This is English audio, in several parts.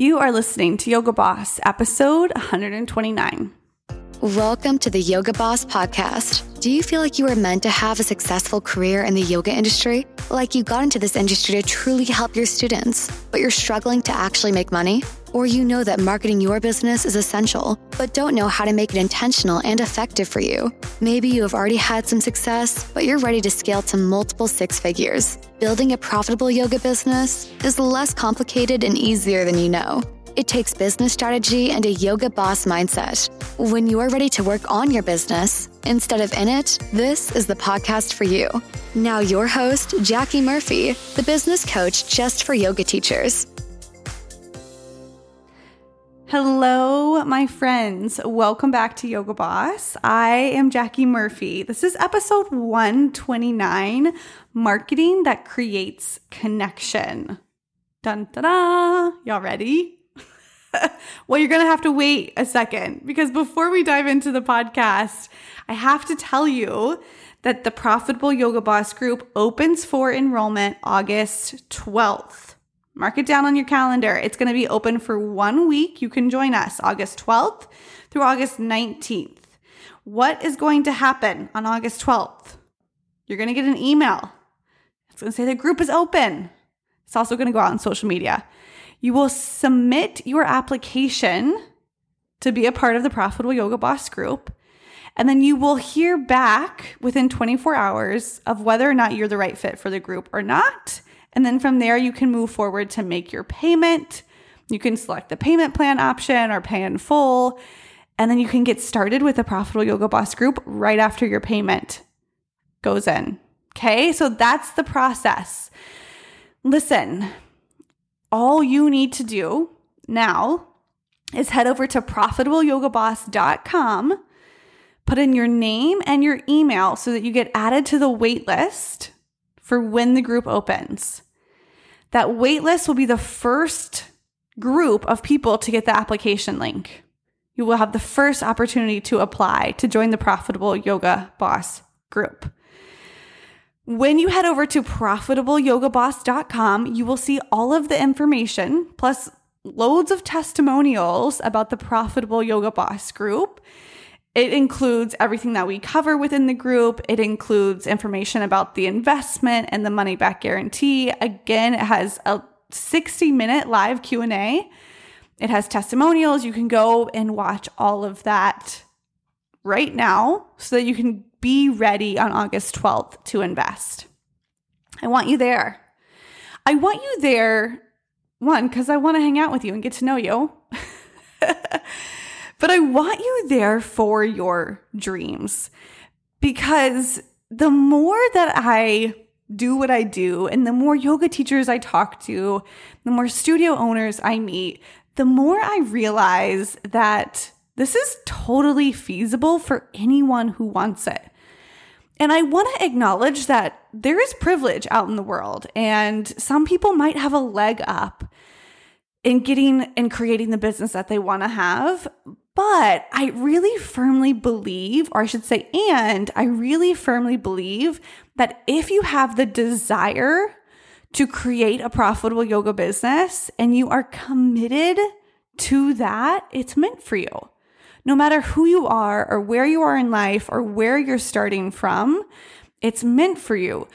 You are listening to Yoga Boss, episode 129. Welcome to the Yoga Boss podcast. Do you feel like you were meant to have a successful career in the yoga industry? Like you got into this industry to truly help your students, but you're struggling to actually make money? Or you know that marketing your business is essential, but don't know how to make it intentional and effective for you? Maybe you have already had some success, but you're ready to scale to multiple six figures. Building a profitable yoga business is less complicated and easier than you know. It takes business strategy and a yoga boss mindset. When you are ready to work on your business instead of in it, this is the podcast for you. Now, your host, Jackie Murphy, the business coach just for yoga teachers. Hello, my friends. Welcome back to Yoga Boss. I am Jackie Murphy. This is episode 129 Marketing that Creates Connection. Dun da da. Y'all ready? well, you're going to have to wait a second because before we dive into the podcast, I have to tell you that the Profitable Yoga Boss group opens for enrollment August 12th. Mark it down on your calendar. It's going to be open for one week. You can join us August 12th through August 19th. What is going to happen on August 12th? You're going to get an email. It's going to say the group is open. It's also going to go out on social media. You will submit your application to be a part of the Profitable Yoga Boss group. And then you will hear back within 24 hours of whether or not you're the right fit for the group or not. And then from there, you can move forward to make your payment. You can select the payment plan option or pay in full. And then you can get started with the Profitable Yoga Boss group right after your payment goes in. Okay, so that's the process. Listen, all you need to do now is head over to profitableyogaboss.com, put in your name and your email so that you get added to the wait list for when the group opens. That wait list will be the first group of people to get the application link. You will have the first opportunity to apply to join the Profitable Yoga Boss group. When you head over to profitableyogaboss.com, you will see all of the information plus loads of testimonials about the Profitable Yoga Boss group. It includes everything that we cover within the group. It includes information about the investment and the money back guarantee. Again, it has a 60 minute live Q&A. It has testimonials. You can go and watch all of that right now so that you can be ready on August 12th to invest. I want you there. I want you there, one, because I want to hang out with you and get to know you. but I want you there for your dreams because the more that I do what I do and the more yoga teachers I talk to, the more studio owners I meet, the more I realize that this is totally feasible for anyone who wants it. And I want to acknowledge that there is privilege out in the world, and some people might have a leg up in getting and creating the business that they want to have. But I really firmly believe, or I should say, and I really firmly believe that if you have the desire to create a profitable yoga business and you are committed to that, it's meant for you no matter who you are or where you are in life or where you're starting from, it's meant for you.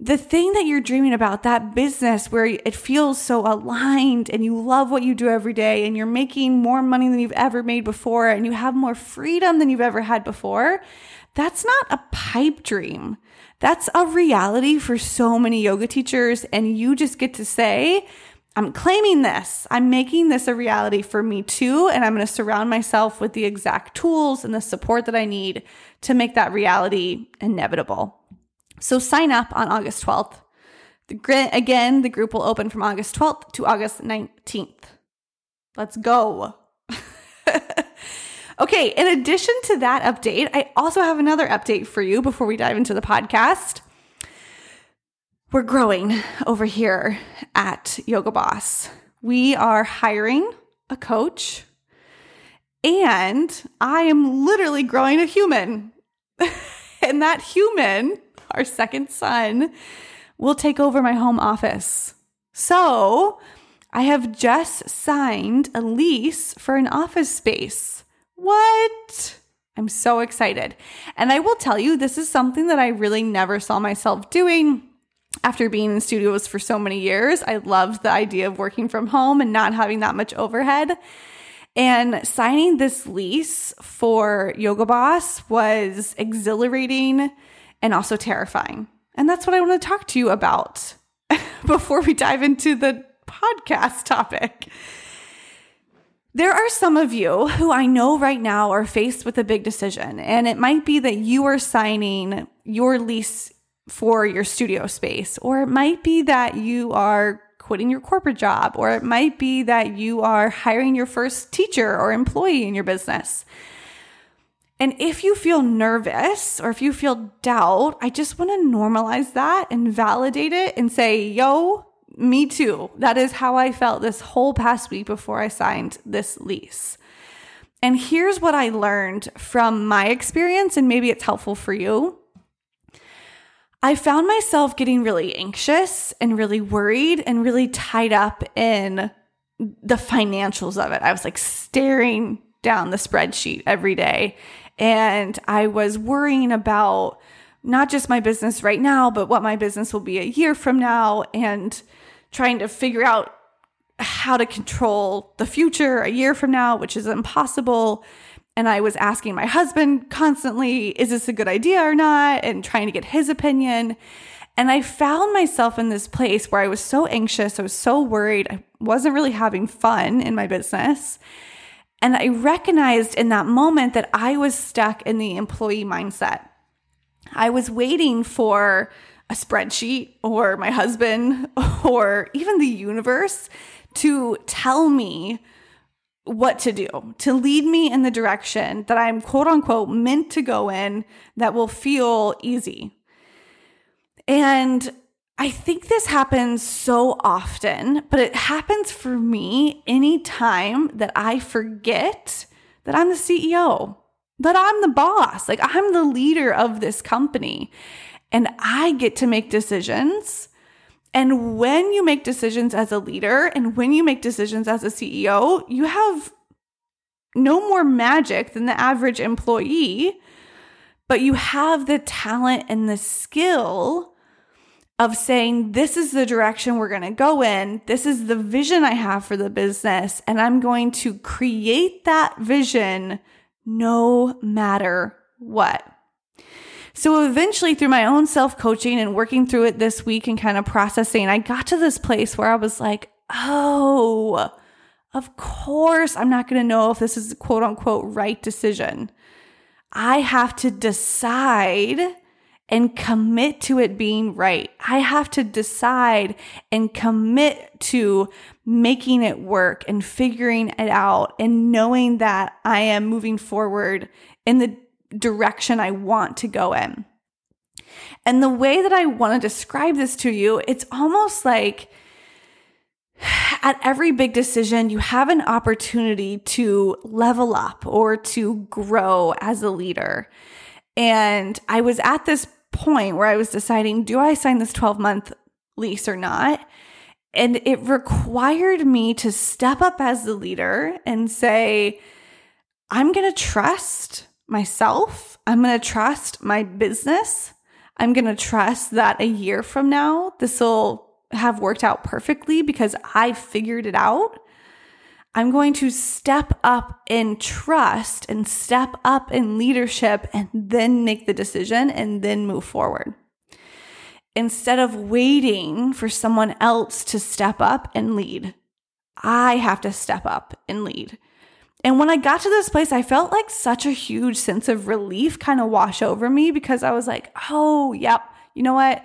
The thing that you're dreaming about, that business where it feels so aligned and you love what you do every day and you're making more money than you've ever made before and you have more freedom than you've ever had before, that's not a pipe dream. That's a reality for so many yoga teachers. And you just get to say, I'm claiming this. I'm making this a reality for me too. And I'm going to surround myself with the exact tools and the support that I need to make that reality inevitable. So sign up on August 12th. The, again, the group will open from August 12th to August 19th. Let's go. okay, in addition to that update, I also have another update for you before we dive into the podcast we're growing over here at Yoga Boss. We are hiring a coach, and I am literally growing a human. and that human, our second son, will take over my home office. So I have just signed a lease for an office space. What? I'm so excited. And I will tell you, this is something that I really never saw myself doing after being in studios for so many years. I loved the idea of working from home and not having that much overhead. And signing this lease for Yoga Boss was exhilarating and also terrifying. And that's what I want to talk to you about before we dive into the podcast topic. There are some of you who I know right now are faced with a big decision, and it might be that you are signing your lease for your studio space, or it might be that you are quitting your corporate job, or it might be that you are hiring your first teacher or employee in your business. And if you feel nervous or if you feel doubt, I just want to normalize that and validate it and say, yo, me too. That is how I felt this whole past week before I signed this lease. And here's what I learned from my experience, and maybe it's helpful for you. I found myself getting really anxious and really worried and really tied up in the financials of it. I was like staring down the spreadsheet every day and I was worrying about not just my business right now, but what my business will be a year from now and trying to figure out how to control the future a year from now, which is impossible. And I was asking my husband constantly, is this a good idea or not? And trying to get his opinion. And I found myself in this place where I was so anxious, I was so worried, I wasn't really having fun in my business. And I recognized in that moment that I was stuck in the employee mindset. I was waiting for a spreadsheet or my husband or even the universe to tell me what to do, to lead me in the direction that I'm quote unquote meant to go in that will feel easy. And I think this happens so often, but it happens for me anytime that I forget that I'm the CEO, that I'm the boss, like I'm the leader of this company, and I get to make decisions and when you make decisions as a leader and when you make decisions as a CEO, you have no more magic than the average employee, but you have the talent and the skill of saying, This is the direction we're going to go in. This is the vision I have for the business. And I'm going to create that vision no matter what. So eventually, through my own self coaching and working through it this week and kind of processing, I got to this place where I was like, oh, of course, I'm not going to know if this is quote unquote right decision. I have to decide and commit to it being right. I have to decide and commit to making it work and figuring it out and knowing that I am moving forward in the direction I want to go in. And the way that I want to describe this to you, it's almost like at every big decision, you have an opportunity to level up or to grow as a leader. And I was at this point where I was deciding do I sign this 12 month lease or not? And it required me to step up as the leader and say, I'm going to trust myself. I'm going to trust my business. I'm going to trust that a year from now, this will have worked out perfectly because I figured it out. I'm going to step up in trust and step up in leadership and then make the decision and then move forward. Instead of waiting for someone else to step up and lead, I have to step up and lead. And when I got to this place, I felt like such a huge sense of relief kind of wash over me because I was like, oh, yep, you know what?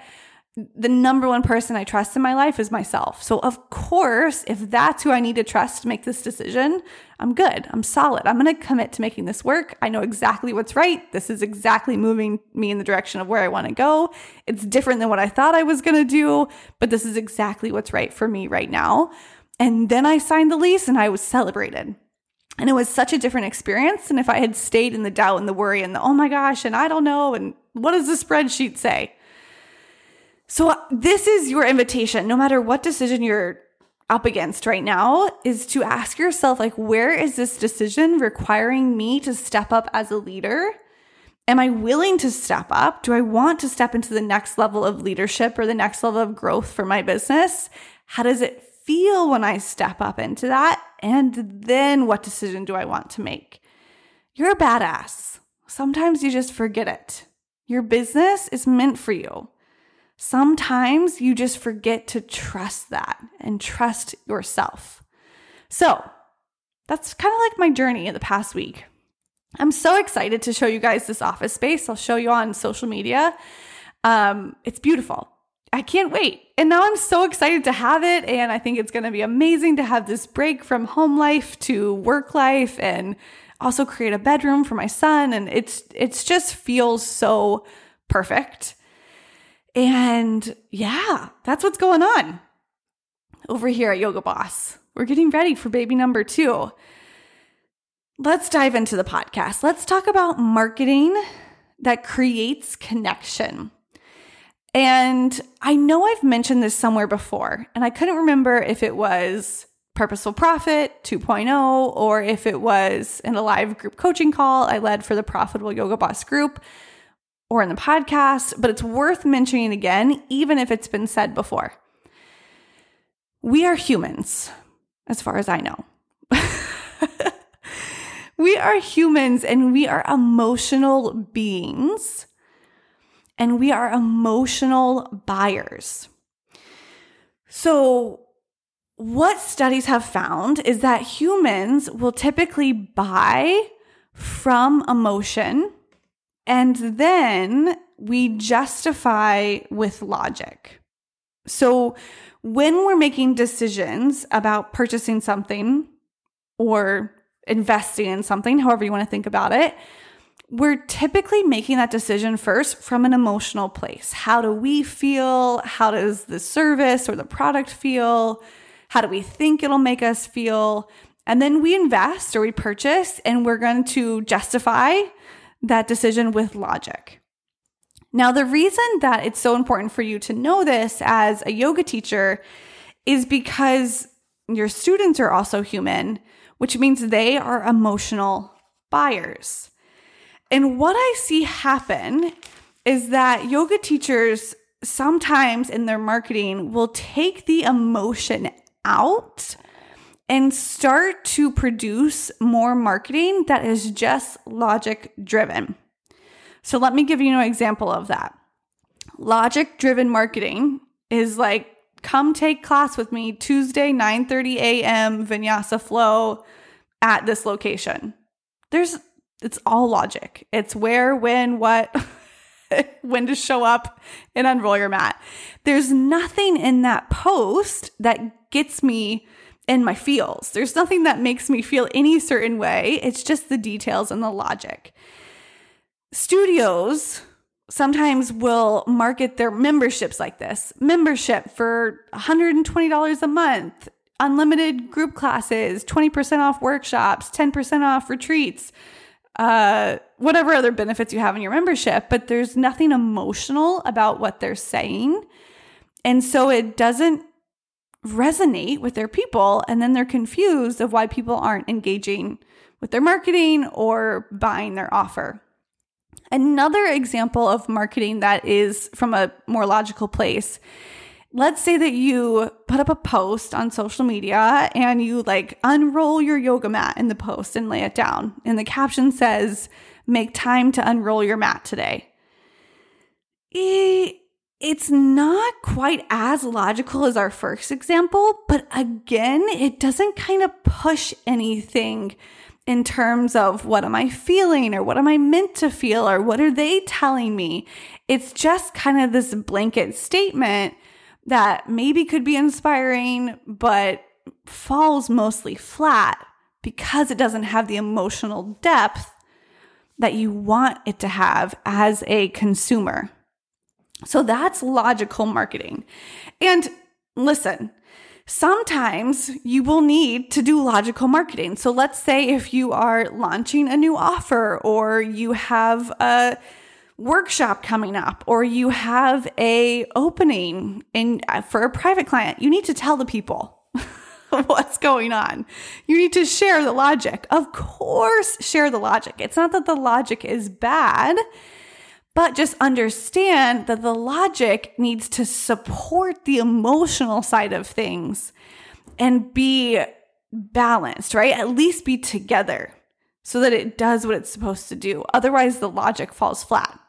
The number one person I trust in my life is myself. So, of course, if that's who I need to trust to make this decision, I'm good. I'm solid. I'm going to commit to making this work. I know exactly what's right. This is exactly moving me in the direction of where I want to go. It's different than what I thought I was going to do, but this is exactly what's right for me right now. And then I signed the lease and I was celebrated. And it was such a different experience than if I had stayed in the doubt and the worry and the, oh my gosh, and I don't know, and what does the spreadsheet say? So, uh, this is your invitation. No matter what decision you're up against right now is to ask yourself like where is this decision requiring me to step up as a leader? Am I willing to step up? Do I want to step into the next level of leadership or the next level of growth for my business? How does it feel when I step up into that? And then what decision do I want to make? You're a badass. Sometimes you just forget it. Your business is meant for you. Sometimes you just forget to trust that and trust yourself. So that's kind of like my journey in the past week. I'm so excited to show you guys this office space. I'll show you on social media. Um, it's beautiful. I can't wait. And now I'm so excited to have it. And I think it's going to be amazing to have this break from home life to work life and also create a bedroom for my son. And it's, it's just feels so perfect. And yeah, that's what's going on over here at Yoga Boss. We're getting ready for baby number two. Let's dive into the podcast. Let's talk about marketing that creates connection. And I know I've mentioned this somewhere before, and I couldn't remember if it was Purposeful Profit 2.0 or if it was in a live group coaching call I led for the Profitable Yoga Boss group or in the podcast, but it's worth mentioning again, even if it's been said before. We are humans, as far as I know. we are humans and we are emotional beings and we are emotional buyers. So, what studies have found is that humans will typically buy from emotion and then we justify with logic. So when we're making decisions about purchasing something or investing in something, however you want to think about it, we're typically making that decision first from an emotional place. How do we feel? How does the service or the product feel? How do we think it'll make us feel? And then we invest or we purchase and we're going to justify that decision with logic. Now, the reason that it's so important for you to know this as a yoga teacher is because your students are also human, which means they are emotional buyers. And what I see happen is that yoga teachers sometimes in their marketing will take the emotion out and start to produce more marketing that is just logic driven. So let me give you an example of that. Logic driven marketing is like come take class with me Tuesday 9:30 a.m. vinyasa flow at this location. There's it's all logic. It's where, when, what, when to show up and unroll your mat. There's nothing in that post that gets me in my feels. There's nothing that makes me feel any certain way. It's just the details and the logic. Studios sometimes will market their memberships like this membership for $120 a month, unlimited group classes, 20% off workshops, 10% off retreats, uh, whatever other benefits you have in your membership. But there's nothing emotional about what they're saying. And so it doesn't resonate with their people and then they're confused of why people aren't engaging with their marketing or buying their offer. Another example of marketing that is from a more logical place. Let's say that you put up a post on social media and you like unroll your yoga mat in the post and lay it down. And the caption says, Make time to unroll your mat today. It, it's not quite as logical as our first example, but again, it doesn't kind of push anything in terms of what am I feeling or what am I meant to feel or what are they telling me. It's just kind of this blanket statement that maybe could be inspiring, but falls mostly flat because it doesn't have the emotional depth that you want it to have as a consumer. So that's logical marketing. And listen, sometimes you will need to do logical marketing. So let's say if you are launching a new offer or you have a workshop coming up or you have a opening in uh, for a private client, you need to tell the people. what's going on. You need to share the logic. Of course, share the logic. It's not that the logic is bad, but just understand that the logic needs to support the emotional side of things and be balanced, right? At least be together so that it does what it's supposed to do. Otherwise, the logic falls flat.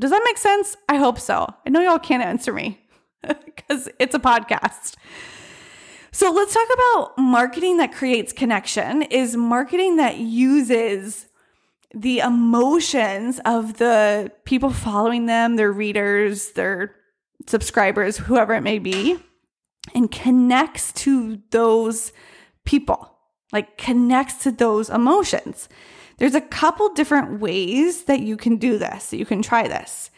Does that make sense? I hope so. I know y'all can't answer me because it's a podcast. So let's talk about marketing that creates connection is marketing that uses the emotions of the people following them, their readers, their subscribers, whoever it may be, and connects to those people, like connects to those emotions. There's a couple different ways that you can do this, you can try this.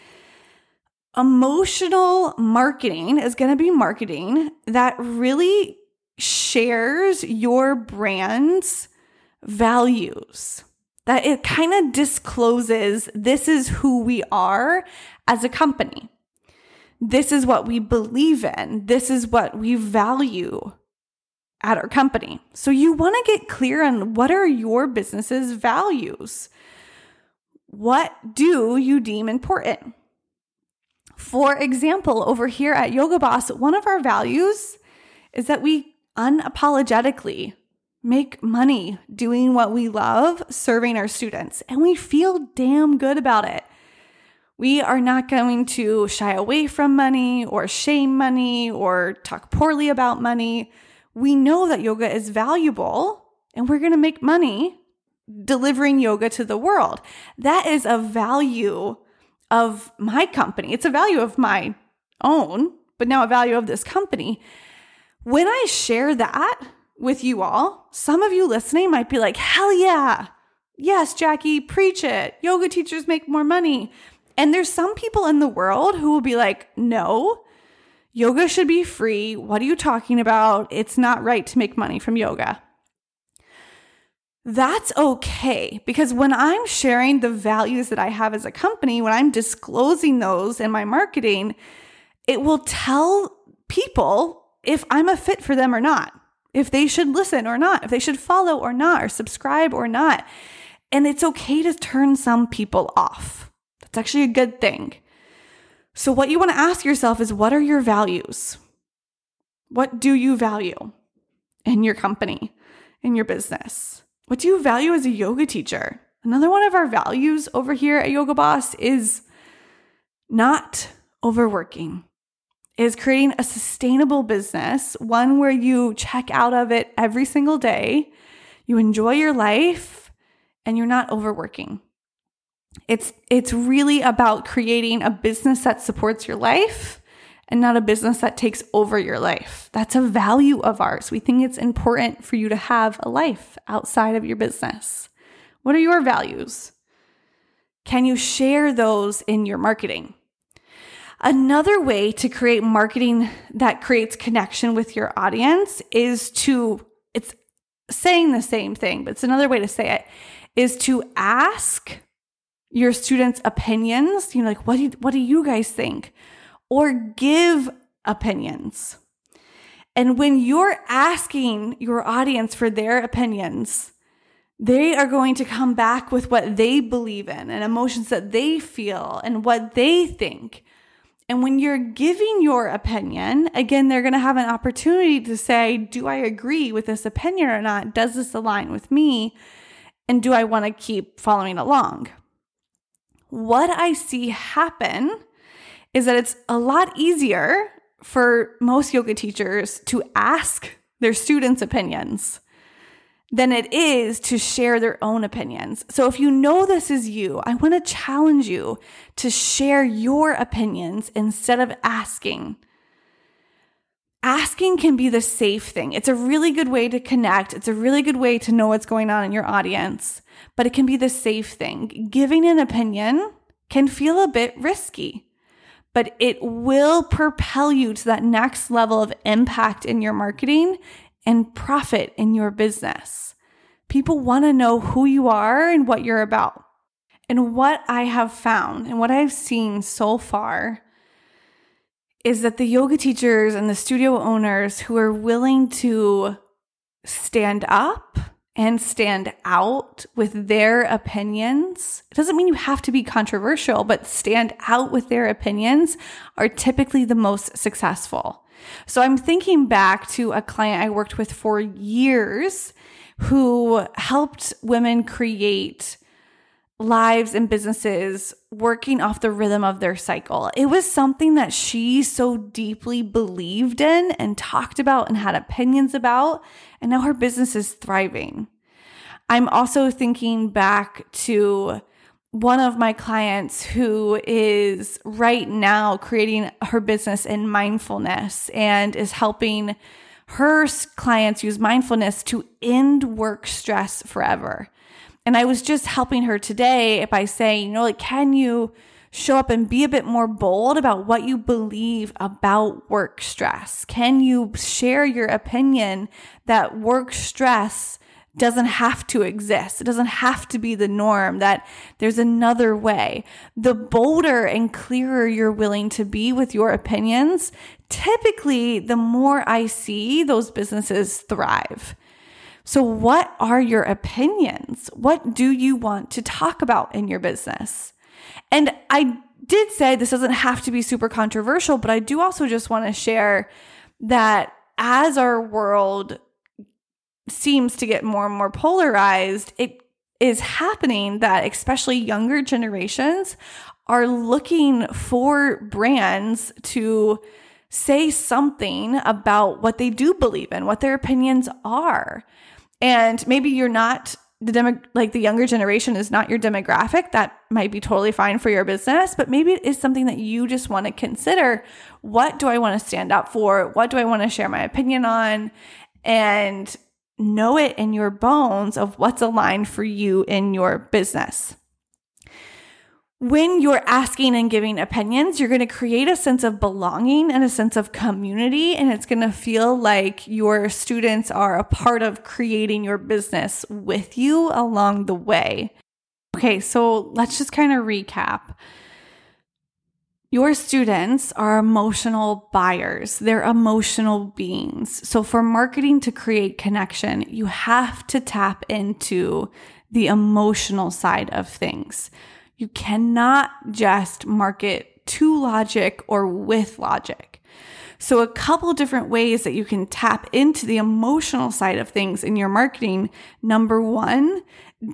Emotional marketing is going to be marketing that really shares your brand's values, that it kind of discloses this is who we are as a company. This is what we believe in. This is what we value at our company. So you want to get clear on what are your business's values? What do you deem important? For example, over here at Yoga Boss, one of our values is that we unapologetically make money doing what we love, serving our students, and we feel damn good about it. We are not going to shy away from money or shame money or talk poorly about money. We know that yoga is valuable and we're going to make money delivering yoga to the world. That is a value of my company. It's a value of my own, but now a value of this company. When I share that with you all, some of you listening might be like, hell yeah. Yes, Jackie, preach it. Yoga teachers make more money. And there's some people in the world who will be like, no, yoga should be free. What are you talking about? It's not right to make money from yoga. That's okay because when I'm sharing the values that I have as a company, when I'm disclosing those in my marketing, it will tell people if I'm a fit for them or not, if they should listen or not, if they should follow or not, or subscribe or not. And it's okay to turn some people off. That's actually a good thing. So, what you want to ask yourself is what are your values? What do you value in your company, in your business? What do you value as a yoga teacher? Another one of our values over here at Yoga Boss is not overworking is creating a sustainable business, one where you check out of it every single day, you enjoy your life, and you're not overworking. It's it's really about creating a business that supports your life and not a business that takes over your life. That's a value of ours. We think it's important for you to have a life outside of your business. What are your values? Can you share those in your marketing? Another way to create marketing that creates connection with your audience is to, it's saying the same thing, but it's another way to say it, is to ask your students' opinions. You know, like, what do, what do you guys think? Or give opinions. And when you're asking your audience for their opinions, they are going to come back with what they believe in and emotions that they feel and what they think. And when you're giving your opinion, again, they're going to have an opportunity to say, Do I agree with this opinion or not? Does this align with me? And do I want to keep following along? What I see happen is that it's a lot easier for most yoga teachers to ask their students' opinions than it is to share their own opinions. So if you know this is you, I want to challenge you to share your opinions instead of asking. Asking can be the safe thing. It's a really good way to connect. It's a really good way to know what's going on in your audience, but it can be the safe thing. Giving an opinion can feel a bit risky, but it will propel you to that next level of impact in your marketing and profit in your business. People want to know who you are and what you're about. And what I have found and what I've seen so far is that the yoga teachers and the studio owners who are willing to stand up and stand out with their opinions. It doesn't mean you have to be controversial, but stand out with their opinions are typically the most successful. So I'm thinking back to a client I worked with for years who helped women create lives and businesses working off the rhythm of their cycle. It was something that she so deeply believed in and talked about and had opinions about. And now her business is thriving. I'm also thinking back to one of my clients who is right now creating her business in mindfulness and is helping her clients use mindfulness to end work stress forever. And I was just helping her today by saying, you know, like, can you show up and be a bit more bold about what you believe about work stress? Can you share your opinion that work stress doesn't have to exist. It doesn't have to be the norm, that there's another way. The bolder and clearer you're willing to be with your opinions, typically, the more I see those businesses thrive. So, what are your opinions? What do you want to talk about in your business? And I did say this doesn't have to be super controversial, but I do also just want to share that as our world seems to get more and more polarized, it is happening that especially younger generations are looking for brands to say something about what they do believe in, what their opinions are. And maybe you're not the demo like the younger generation is not your demographic. That might be totally fine for your business but maybe it is something that you just want to consider. What do i want to stand up for? What do i want to share my opinion on? And know it in your bones of what's aligned for you in your business when you're asking and giving opinions, you're going to create a sense of belonging and a sense of community. And it's going to feel like your students are a part of creating your business with you along the way. Okay, so let's just kind of recap. Your students are emotional buyers. They're emotional beings. So for marketing to create connection, you have to tap into the emotional side of things. You cannot just market to logic or with logic. So, a couple different ways that you can tap into the emotional side of things in your marketing. Number one,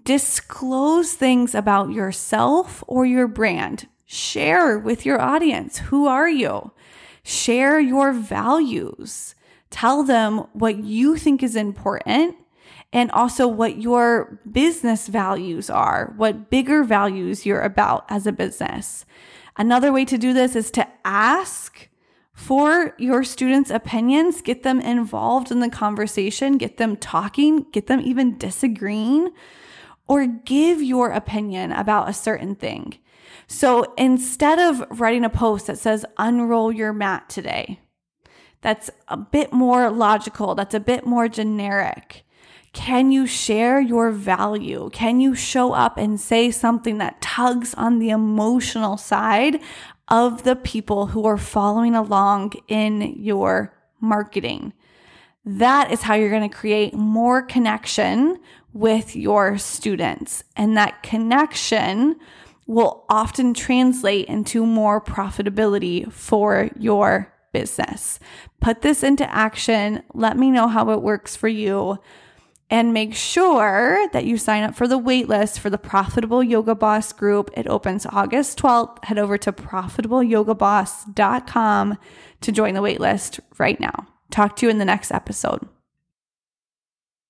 disclose things about yourself or your brand. Share with your audience. Who are you? Share your values. Tell them what you think is important and also what your business values are, what bigger values you're about as a business. Another way to do this is to ask for your students' opinions, get them involved in the conversation, get them talking, get them even disagreeing, or give your opinion about a certain thing. So instead of writing a post that says, unroll your mat today, that's a bit more logical, that's a bit more generic. Can you share your value? Can you show up and say something that tugs on the emotional side of the people who are following along in your marketing? That is how you're going to create more connection with your students. And that connection will often translate into more profitability for your business. Put this into action. Let me know how it works for you and make sure that you sign up for the waitlist for the Profitable Yoga Boss group. It opens August 12th. Head over to profitableyogaboss.com to join the waitlist right now. Talk to you in the next episode.